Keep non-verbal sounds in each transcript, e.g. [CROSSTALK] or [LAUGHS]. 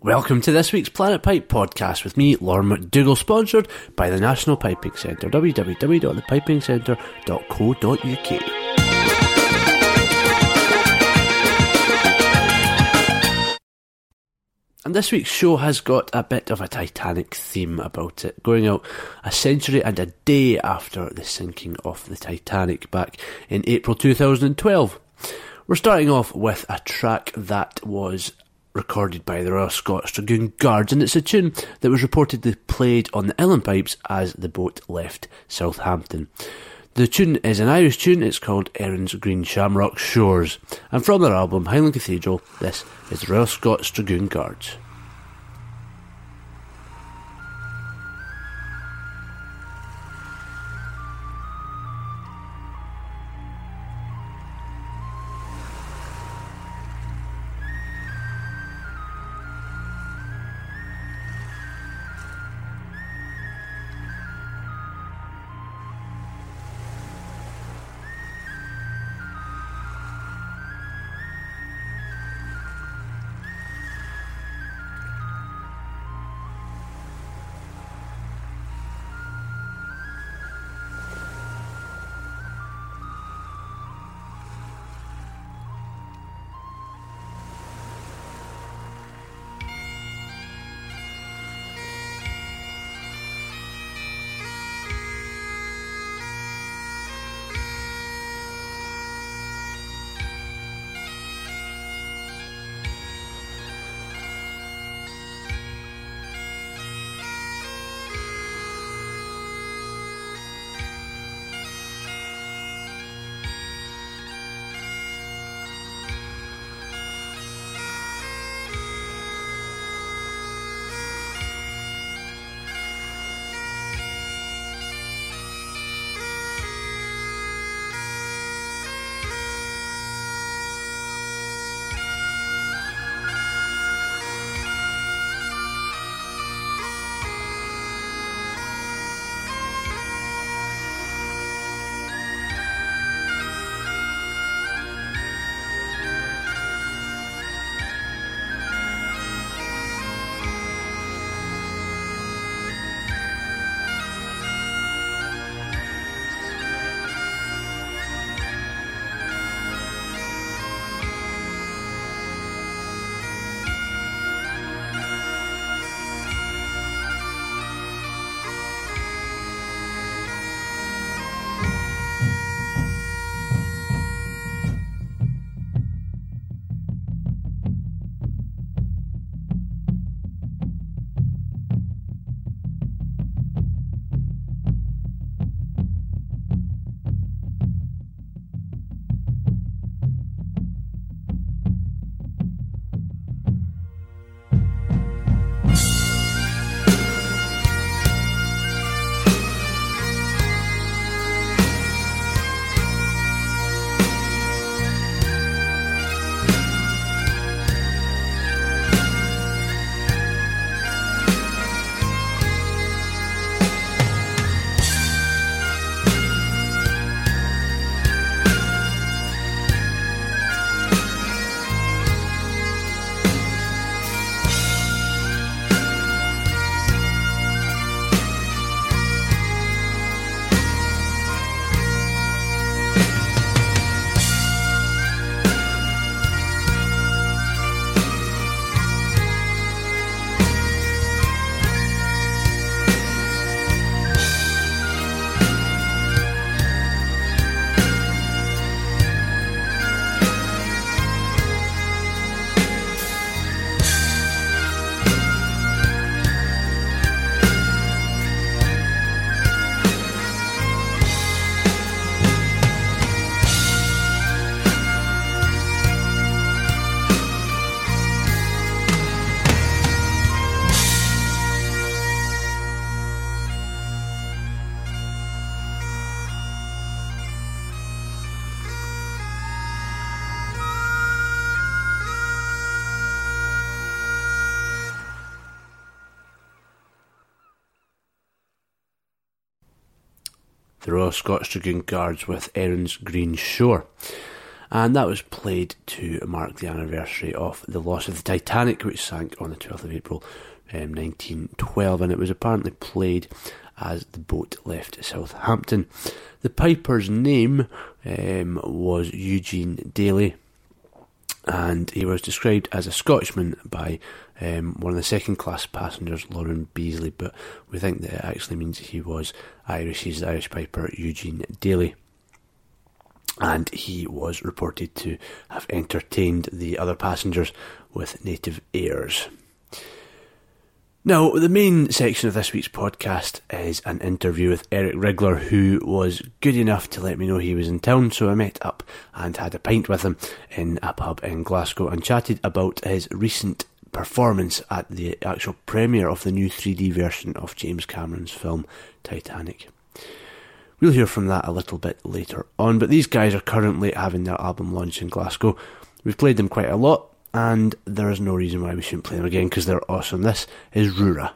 Welcome to this week's Planet Pipe podcast with me, Lorne McDougall, sponsored by the National Piping Centre, www.thepipingcentre.co.uk. And this week's show has got a bit of a Titanic theme about it, going out a century and a day after the sinking of the Titanic back in April 2012. We're starting off with a track that was recorded by the Royal Scots Dragoon Guards, and it's a tune that was reportedly played on the Uilleann Pipes as the boat left Southampton. The tune is an Irish tune, it's called Erin's Green Shamrock Shores, and from their album Highland Cathedral, this is the Royal Scots Dragoon Guards. The Royal Scots Dragoon Guards with Erin's Green Shore. and that was played to mark the anniversary of the loss of the Titanic, which sank on the 12th of April um, 1912, and it was apparently played as the boat left Southampton. The Piper's name um, was Eugene Daly, and he was described as a Scotchman by um, one of the second class passengers, Lawrence Beesley, but we think that it actually means he was Irish. He's the Irish Piper Eugene Daly. And he was reported to have entertained the other passengers with native airs. Now, the main section of this week's podcast is an interview with Eric Rigler, who was good enough to let me know he was in town. So I met up and had a pint with him in a pub in Glasgow and chatted about his recent performance at the actual premiere of the new 3D version of James Cameron's film Titanic. We'll hear from that a little bit later on, but these guys are currently having their album launch in Glasgow. We've played them quite a lot, and there is no reason why we shouldn't play them again because they're awesome. This is Rura.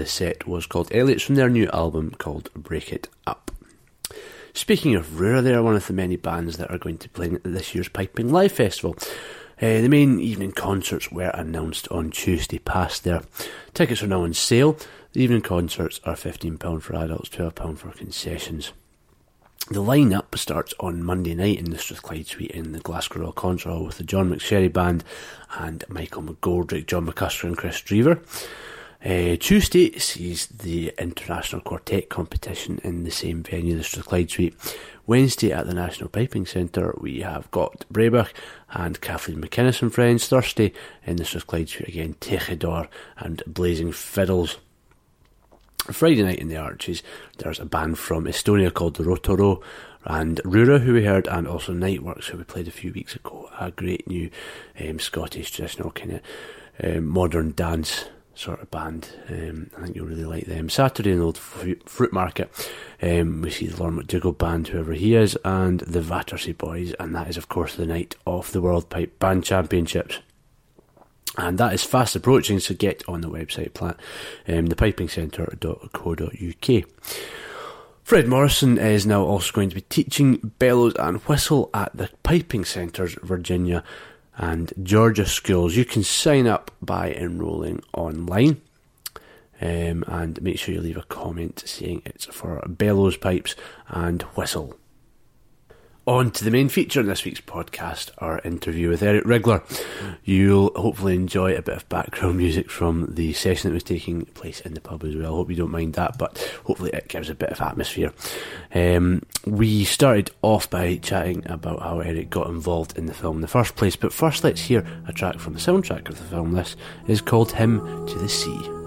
The set was called Elliot's from their new album called Break It Up. Speaking of Rura, they are one of the many bands that are going to play at this year's Piping Live Festival. Uh, the main evening concerts were announced on Tuesday past there. Tickets are now on sale. The evening concerts are £15 for adults, £12 for concessions. The lineup starts on Monday night in the Strathclyde Suite in the Glasgow Royal Concert Hall with the John McSherry Band and Michael McGoldrick, John McCusker, and Chris Drever. Uh, Tuesday sees the International Quartet competition in the same venue, the Strathclyde Suite. Wednesday at the National Piping Centre, we have got Breabach and Kathleen McInnes and Friends. Thursday in the Strathclyde Suite again, Techidor and Blazing Fiddles. Friday night in the Arches, there's a band from Estonia called the Rotoro and Rura, who we heard, and also Nightworks, who we played a few weeks ago. A great new um, Scottish traditional kind of um, modern dance sort of band. Um, I think you'll really like them. Saturday in the Old Fruit Market, um, we see the Lorne McDougall Band, whoever he is, and the Battersea Boys, and that is, of course, the night of the World Pipe Band Championships and that is fast approaching, so get on the website, plant, um, thepipingcentre.co.uk. Fred Morrison is now also going to be teaching bellows and whistle at the Piping Centres, Virginia and Georgia schools. You can sign up by enrolling online. Um, and make sure you leave a comment saying it's for bellows, pipes, and whistle. On to the main feature in this week's podcast, our interview with Eric Rigler. You'll hopefully enjoy a bit of background [LAUGHS] music from the session that was taking place in the pub as well. Hope you don't mind that, but hopefully it gives a bit of atmosphere. Um, we started off by chatting about how Eric got involved in the film in the first place, but first let's hear a track from the soundtrack of the film. This is called Hymn to the Sea.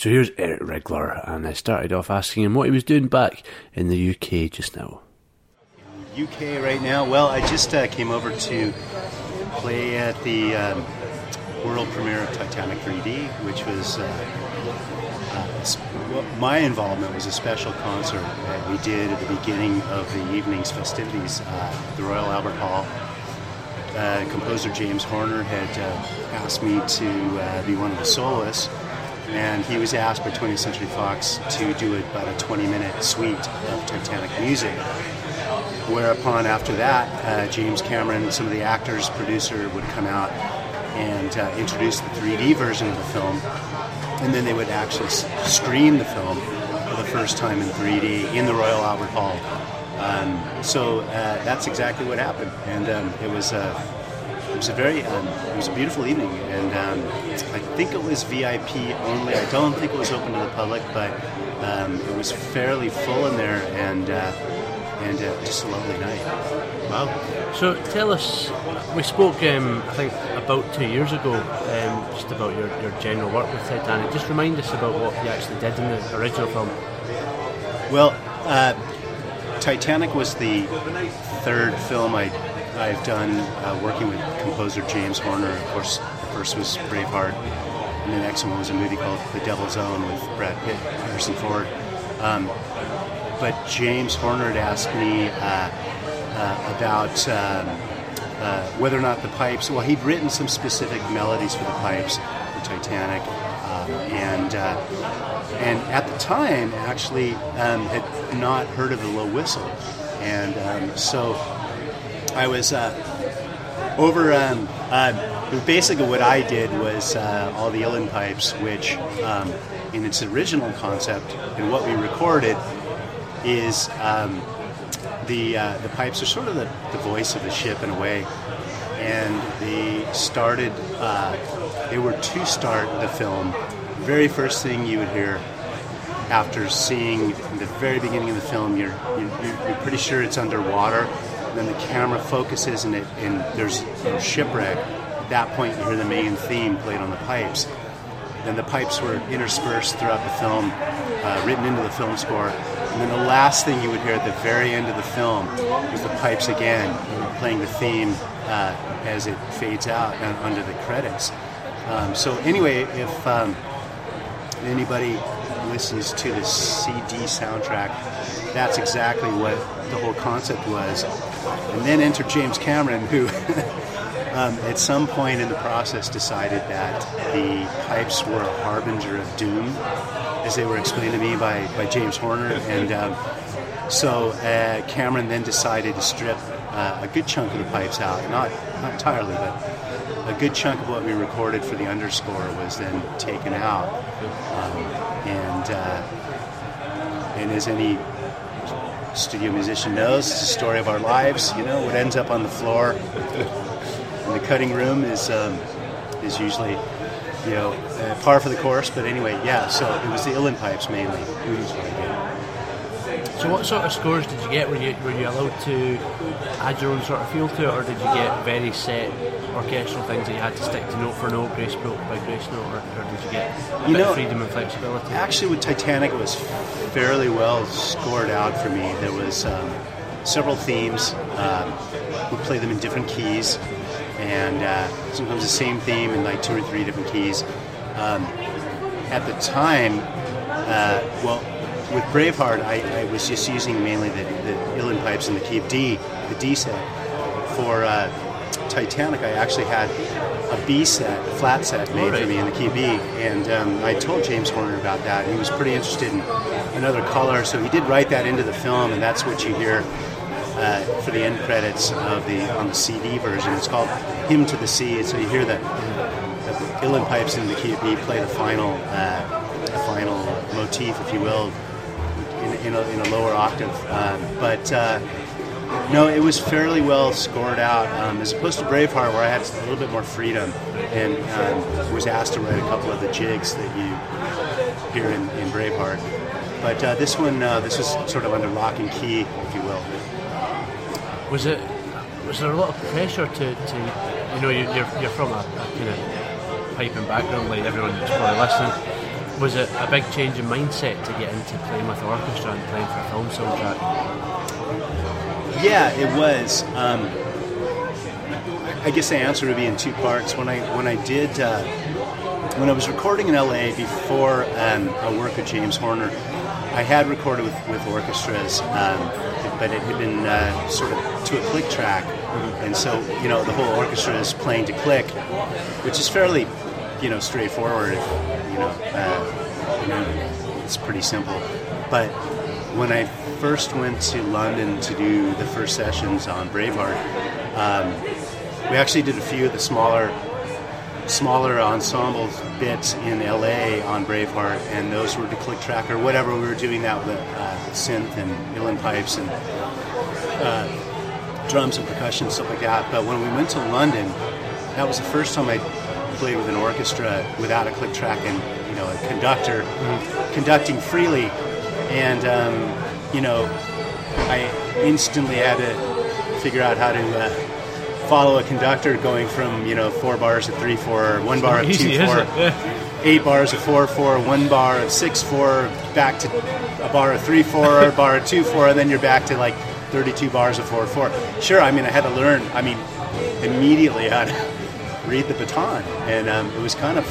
So here's Eric Rigler, and I started off asking him what he was doing back in the UK just now. UK right now? Well, I just uh, came over to play at the um, world premiere of Titanic 3D, which was uh, uh, my involvement was a special concert that we did at the beginning of the evening's festivities uh, at the Royal Albert Hall. Uh, composer James Horner had uh, asked me to be one of the soloists and he was asked by 20th Century Fox to do about a 20 minute suite of Titanic music. Whereupon, after that, uh, James Cameron, some of the actors, producer, would come out and uh, introduce the 3D version of the film, and then they would actually screen the film for the first time in 3D in the Royal Albert Hall. Um, so uh, that's exactly what happened, and um, it was uh, was a very um, it was a beautiful evening, and um, I think it was VIP only. I don't think it was open to the public, but um, it was fairly full in there, and uh, and uh, just a lovely night. Wow! So tell us, we spoke um, I think about two years ago, um, just about your, your general work with Titanic. Just remind us about what you actually did in the original film. Well. Uh, Titanic was the third film I I've done uh, working with composer James Horner. Of course, the first was Braveheart, and the next one was a movie called The Devil's Own with Brad Pitt, Harrison Ford. Um, but James Horner had asked me uh, uh, about um, uh, whether or not the pipes. Well, he'd written some specific melodies for the pipes for Titanic, um, and uh, and at the time actually um, had not heard of the low whistle, and um, so I was uh, over. Um, uh, basically, what I did was uh, all the Uilleann pipes, which, um, in its original concept and what we recorded, is um, the uh, the pipes are sort of the, the voice of the ship in a way, and they started. Uh, they were to start the film. The very first thing you would hear after seeing the very beginning of the film, you're, you're, you're pretty sure it's underwater then the camera focuses and, it, and there's a shipwreck. At that point, you hear the main theme played on the pipes. Then the pipes were interspersed throughout the film, uh, written into the film score. And then the last thing you would hear at the very end of the film was the pipes again playing the theme uh, as it fades out under the credits. Um, so anyway, if um, anybody listens to the CD soundtrack, that's exactly what the whole concept was. And then entered James Cameron, who [LAUGHS] um, at some point in the process decided that the pipes were a harbinger of doom, as they were explained to me by, by James Horner. And um, so uh, Cameron then decided to strip uh, a good chunk of the pipes out, not, not entirely, but a good chunk of what we recorded for the underscore was then taken out. Um, and, uh, and as any studio musician knows. It's the story of our lives. You know, what ends up on the floor in the cutting room is um, is usually you know uh, par for the course. But anyway, yeah. So it was the Uilleann pipes mainly. So what sort of scores did you get? Were you were you allowed to add your own sort of feel to it, or did you get very set orchestral things that you had to stick to note for note, grace note by grace note, or, or did you get a you know, freedom and flexibility? Actually, with Titanic, it was fairly well scored out for me. There was um, several themes. Um, we play them in different keys, and uh, sometimes the same theme in like two or three different keys. Um, at the time, uh, well with Braveheart, I, I, was just using mainly the, the Uilleann pipes and the key of D, the D set. For uh, Titanic, I actually had a B set, flat set made for me in the key B, and um, I told James Horner about that. He was pretty interested in another color, so he did write that into the film, and that's what you hear uh, for the end credits of the on the CD version. It's called "Hymn to the Sea," so you hear the, the Uilleann pipes in the key B play the final, uh, the final motif, if you will, in, in, a, in a, lower octave. Um, but uh, no, it was fairly well scored out, um, as opposed to Braveheart, where I had a little bit more freedom and um, was asked to write a couple of the jigs that you hear in, in Braveheart. But uh, this one, uh, this was sort of under lock and key, if you will. Was it? Was there a lot of pressure to, to you know, you're, you're from a, a kind of piping background, like everyone that's probably listening Was it a big change in mindset to get into playing with orchestra and playing for a film soundtrack? Yeah, it was. Um, I guess the answer would be in two parts. When I when I did uh, when I was recording in LA before um, I worked with James Horner, I had recorded with, with orchestras, um, but it had been uh, sort of to a click track, and so you know the whole orchestra is playing to click, which is fairly you know straightforward. You know, uh, you know it's pretty simple, but when I first went to London to do the first sessions on Braveheart. Um, we actually did a few of the smaller smaller ensemble bits in LA on Braveheart, and those were the click track or whatever. We were doing that with uh, synth and uilleann pipes and uh, drums and percussion stuff like that. But when we went to London, that was the first time I played with an orchestra without a click track and you know a conductor mm-hmm. conducting freely, and um, you know I instantly had to figure out how to. Uh, follow a conductor going from you know four bars of three four, one bar of two four, yeah. eight bars of four four, one bar of six four, back to a bar of three four, a [LAUGHS] bar of two four, and then you're back to like 32 bars of four four. Sure, I mean I had to learn. I mean immediately how to read the baton, and um, it was kind of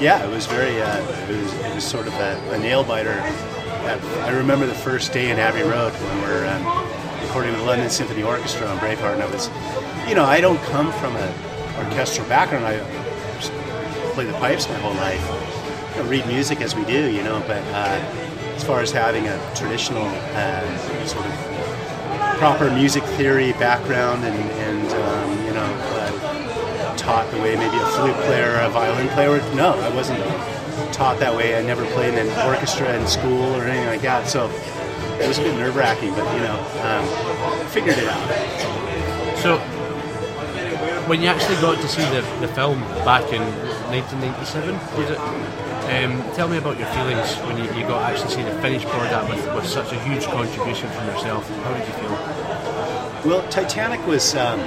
yeah, it was very uh, it was it was sort of a, a nail biter. I remember the first day in Abbey Road when we're um, recording the London Symphony Orchestra on Braveheart, and I was you know, I don't come from an orchestral background. I play the pipes my whole life. I read music as we do, you know, but uh, as far as having a traditional uh, sort of proper music theory background and, and um, you know, uh, taught the way maybe a flute player or a violin player would, no, I wasn't taught that way. I never played in an orchestra in school or anything like that. So it was a bit nerve wracking, but you know, um, figured it out. So when you actually got to see the, the film back in 1997, was it? Um, tell me about your feelings when you, you got to actually see the finished product with, with such a huge contribution from yourself. How did you feel? Well, Titanic was um,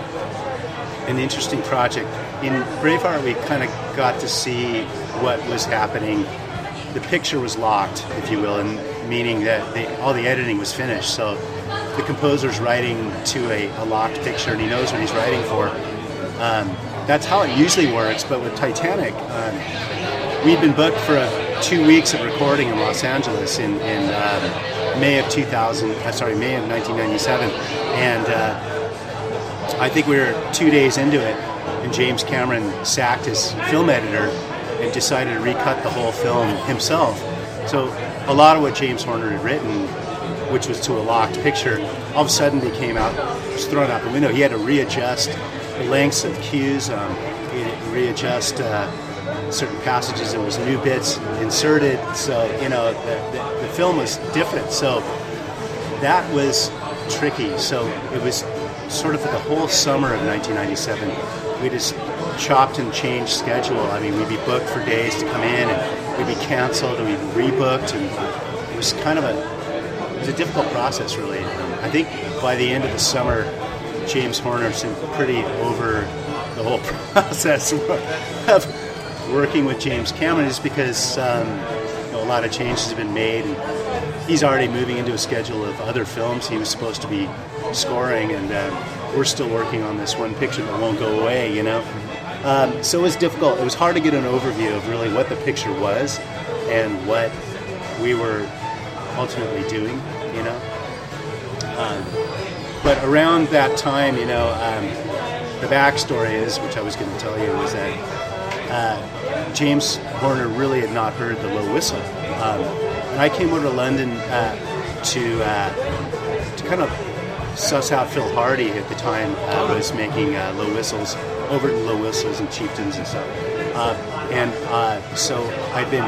an interesting project. In Braveheart, we kind of got to see what was happening. The picture was locked, if you will, and meaning that the, all the editing was finished. So the composer's writing to a, a locked picture, and he knows what he's writing for um, that's how it usually works. But with Titanic, um, we'd been booked for a, two weeks of recording in Los Angeles in, in um, May of 2000. Uh, sorry, May of 1997, and uh, I think we were two days into it, and James Cameron sacked his film editor and decided to recut the whole film himself. So a lot of what James Horner had written, which was to a locked picture, all of a sudden became out, was thrown out the window. He had to readjust the lengths of cues, um, readjust uh, certain passages. There was new bits inserted, so you know the, the, the, film was different. So that was tricky. So it was sort of the whole summer of 1997. We just chopped and changed schedule. I mean, we'd be booked for days to come in, and we'd be canceled, and we'd be rebooked, and it was kind of a it was a difficult process, really. I think by the end of the summer, James Horner seemed pretty over the whole [LAUGHS] process of working with James Cameron is because um, you know, a lot of changes have been made and he's already moving into a schedule of other films he was supposed to be scoring and uh, we're still working on this one picture that won't go away, you know. Um, so it was difficult. It was hard to get an overview of really what the picture was and what we were ultimately doing, you know. Um, but around that time, you know, um, the backstory is, which I was going to tell you, was that uh, James Horner really had not heard the low whistle. Um, and I came over to London uh, to uh, to kind of suss out Phil Hardy at the time uh, was making uh, low whistles, Overton low whistles and chieftains and stuff. Uh, and so I'd been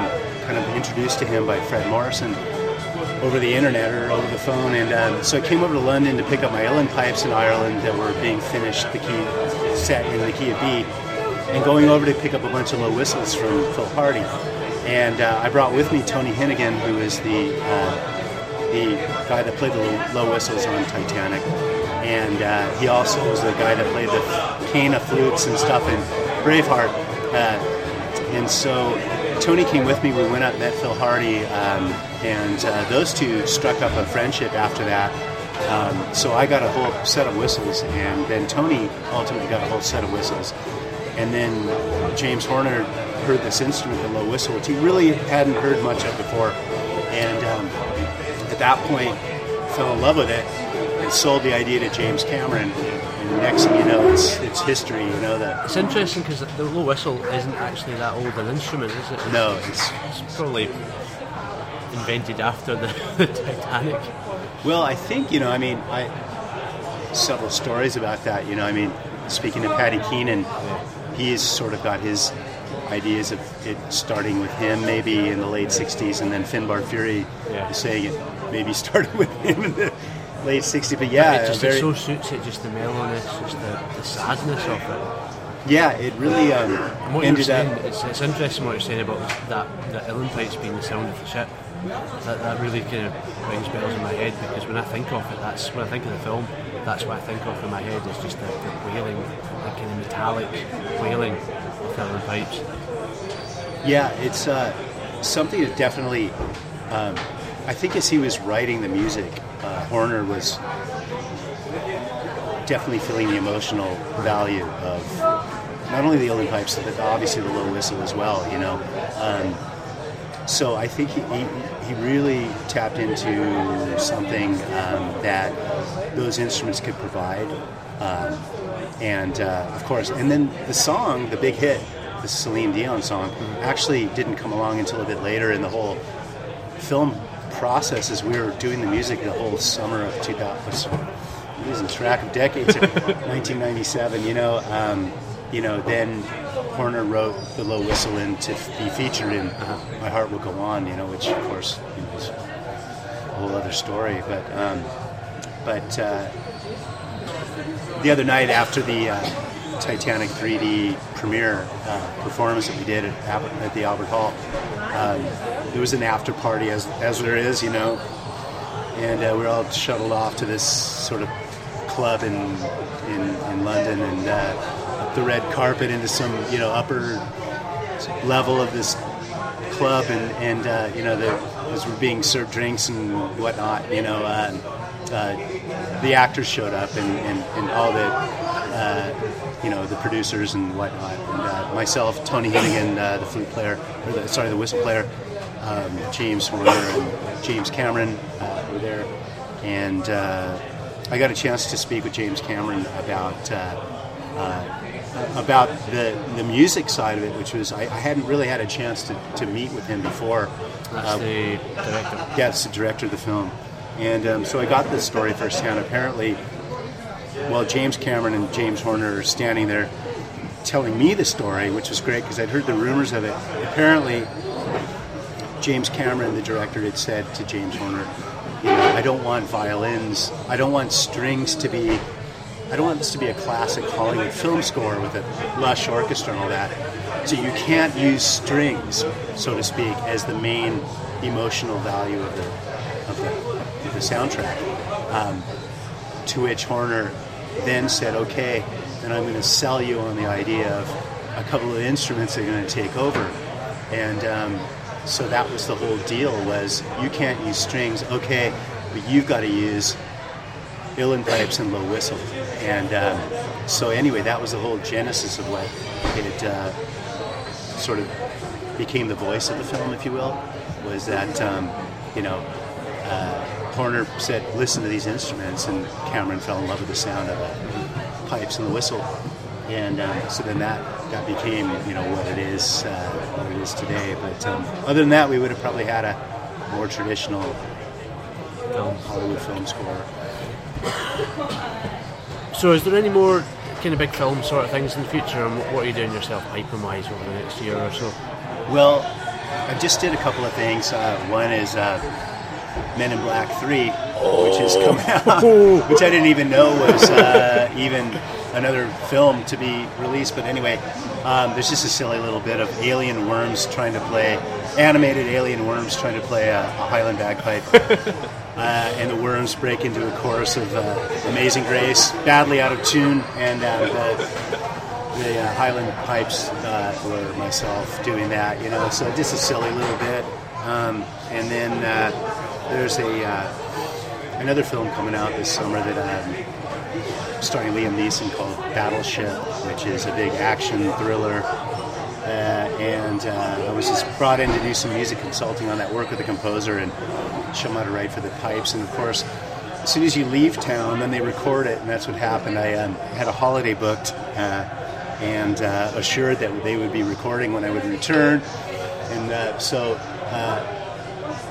kind of introduced to him by Fred Morrison over the internet or over the phone. And um, so I came over to London to pick up my Uilleann pipes in Ireland that were being finished, the key set in the key of B, and going over to pick up a bunch of low whistles from Phil Hardy. And uh, I brought with me Tony Hinnigan, who is the uh, the guy that played the low, whistles on Titanic, and uh, he also was the guy that played the quena flutes and stuff in Braveheart. Uh, and so Tony came with me. We went and met Phil Hardy, um, and uh, those two struck up a friendship after that. Um, so I got a whole set of whistles, and then Tony ultimately got a whole set of whistles. And then James Horner heard this instrument, the low whistle, which he really hadn't heard much of before. And um, at that point, fell in love with it and sold the idea to James Cameron. And next thing you know, it's it's history. You know that. It's interesting because the low whistle isn't actually that old an instrument, is it? No, it's It's probably invented after the, [LAUGHS] the Titanic. Well, I think you know. I mean, I several stories about that. You know, I mean, speaking of Paddy Keenan, he's sort of got his ideas of it starting with him maybe in the late '60s, and then Finbar Furey Yeah. is saying it maybe [LAUGHS] started with him in the late '60s. But yeah, it just very, it so suits it, just the mellowness, just the, the sadness of it. yeah, it really um, And what ended saying, up. it's, it's interesting what you're saying about that the uilleann pipes being the sound of the ship. That, that really kind of rings bells in my head because when I think of it, that's when I think of the film. That's what I think of in my head is just the, the wailing, the kind of metallic wailing of pipes. Yeah, it's uh, something that definitely. Um, I think as he was writing the music, uh, Horner was definitely feeling the emotional value of not only the uilleann pipes, but obviously the low whistle as well. You know, um, so I think he, he, he really tapped into something um, that those instruments could provide, um, and uh, of course, and then the song, the big hit, the Celine Dion song, actually didn't come along until a bit later in the whole film process as we were doing the music the whole summer of 2000 I'm losing track of decades 1997 [LAUGHS] you know um, you know then Horner wrote the low whistle in to be featured in My Heart Will Go On you know which of course you know, is a whole other story but um, but uh, the other night after the uh, Titanic 3D premiere uh, performance that we did at, at the Albert Hall, um, there was an after party, as, as there is, you know, and uh, we were all shuttled off to this sort of club in in, in London and uh, up the red carpet into some you know upper level of this club and and uh, you know the, as we're being served drinks and whatnot, you know. Uh, uh, the actors showed up and, and, and all the uh, you know the producers and whatnot and uh, myself Tony Hinnigan uh, the flute player or the, sorry the whistle player um, James Horner and James Cameron uh, were there and uh, I got a chance to speak with James Cameron about uh, uh, about the the music side of it which was I, I hadn't really had a chance to, to meet with him before That's the director. yeah, it's the director of the film. And um, so I got this story firsthand. Apparently, while James Cameron and James Horner are standing there telling me the story, which was great because I'd heard the rumors of it. Apparently, James Cameron, the director, had said to James Horner, you know, I don't want violins, I don't want strings to be, I don't want this to be a classic Hollywood film score with a lush orchestra and all that. So you can't use strings, so to speak, as the main emotional value of the of the, the soundtrack. Um, to which Horner then said, "Okay, then I'm going to sell you on the idea of a couple of instruments are going to take over." And um, so that was the whole deal: was you can't use strings, okay, but you've got to use uilleann pipes and low whistle. And um, so anyway, that was the whole genesis of what it uh, sort of became the voice of the film, if you will. Was that um, you know uh, Horner said, "Listen to these instruments," and Cameron fell in love with the sound of the pipes and the whistle. And um, so then that that became you know what it is uh, what it is today. But um, other than that, we would have probably had a more traditional Film. Hollywood film score. So, is there any more kind of big film sort of things in the future, and what are you doing yourself piping wise over the next year or so? Well, I just did a couple of things. Uh, one is uh, Men in Black 3, which has come out, [LAUGHS] which I didn't even know was uh, even another film to be released. But anyway, um, there's just a silly little bit of alien worms trying to play, animated alien worms trying to play a, a Highland bagpipe. [LAUGHS] Uh, and the worms break into a chorus of uh, Amazing Grace, badly out of tune, and uh, the, the uh, Highland pipes uh, uh, or myself doing that, you know. So just a silly little bit. Um, and then uh, there's a uh, another film coming out this summer that um, starring Liam Neeson called Battleship, which is a big action thriller. Uh, and uh, I was just brought in to do some music consulting on that work with the composer and show him how to write for the pipes. And of course, as soon as you leave town, then they record it, and that's what happened. I um, had a holiday booked uh, and uh, assured that they would be recording when I would return. And uh, so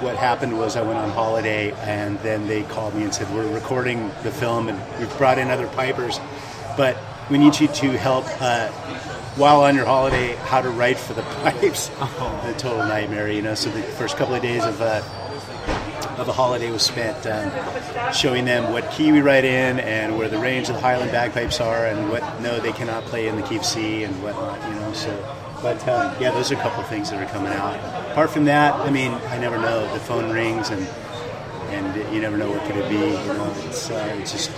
what happened was I went on holiday, and then they called me and said, "We're recording the film, and we've brought in other pipers, but we need you to help." Uh, while on your holiday, how to write for the [LAUGHS] pipes, oh. a total nightmare, you know. So the first couple of days of uh, of the holiday was spent um, showing them what key we write in and where the range of the Highland bagpipes are and what no they cannot play in the key of C and whatnot, you know. So, but um, yeah, those are a couple of things that are coming out. Apart from that, I mean, I never know. The phone rings and and you never know what could it be. You know, it's uh, it's just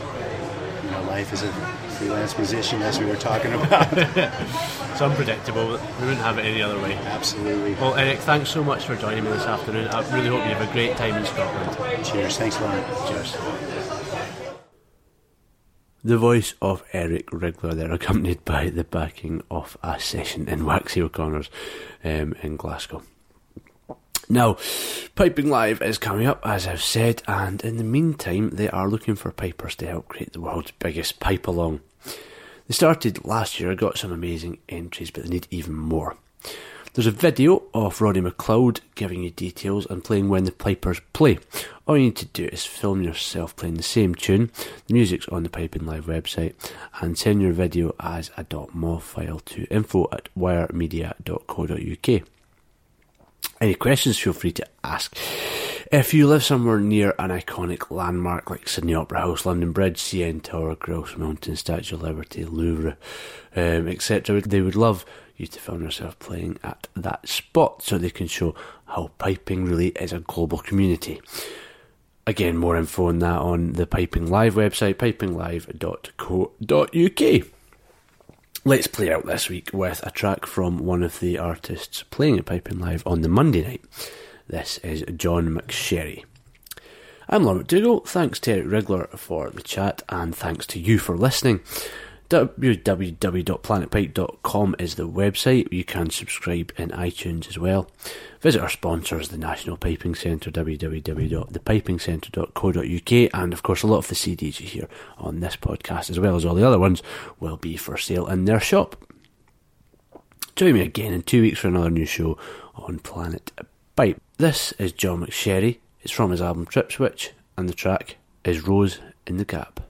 you know, life is a freelance musician, as we were talking about. it's unpredictable. We wouldn't have it any other way. Absolutely. Well, Eric, thanks so much for joining me this afternoon. I really hope you have a great time in Scotland. Cheers. Thanks a lot. Cheers. The voice of Eric Rigler there, [LAUGHS] accompanied by the backing of a session in Waxy O'Connor's um, in Glasgow. Now, Piping Live is coming up, as I've said, and in the meantime, they are looking for pipers to help create the world's biggest pipe along. They started last year, got some amazing entries, but they need even more. There's a video of Roddy McLeod giving you details and playing when the pipers play. All you need to do is film yourself playing the same tune. The music's on the Piping Live website and send your video as a .mov file to info at wiremedia.co.uk. Any questions, feel free to ask. If you live somewhere near an iconic landmark like Sydney Opera House, London Bridge, CN Tower, Grouse Mountain, Statue of Liberty, Louvre, um, etc., they would love you to film yourself playing at that spot so they can show how piping really is a global community. Again, more info on that on the Piping Live website, pipinglive.co.uk. Let's play out this week with a track from one of the artists playing at Piping Live on the Monday night. This is John McSherry. I'm Lorne McDougall. Thanks to Eric Rigler for the chat, and thanks to you for listening www.planetpipe.com is the website. You can subscribe in iTunes as well. Visit our sponsors, the National Piping Centre, www.thepipingcentre.co.uk, and of course, a lot of the CDs you hear on this podcast, as well as all the other ones, will be for sale in their shop. Join me again in two weeks for another new show on Planet Pipe. This is John McSherry. It's from his album Trip Switch, and the track is Rose in the Gap.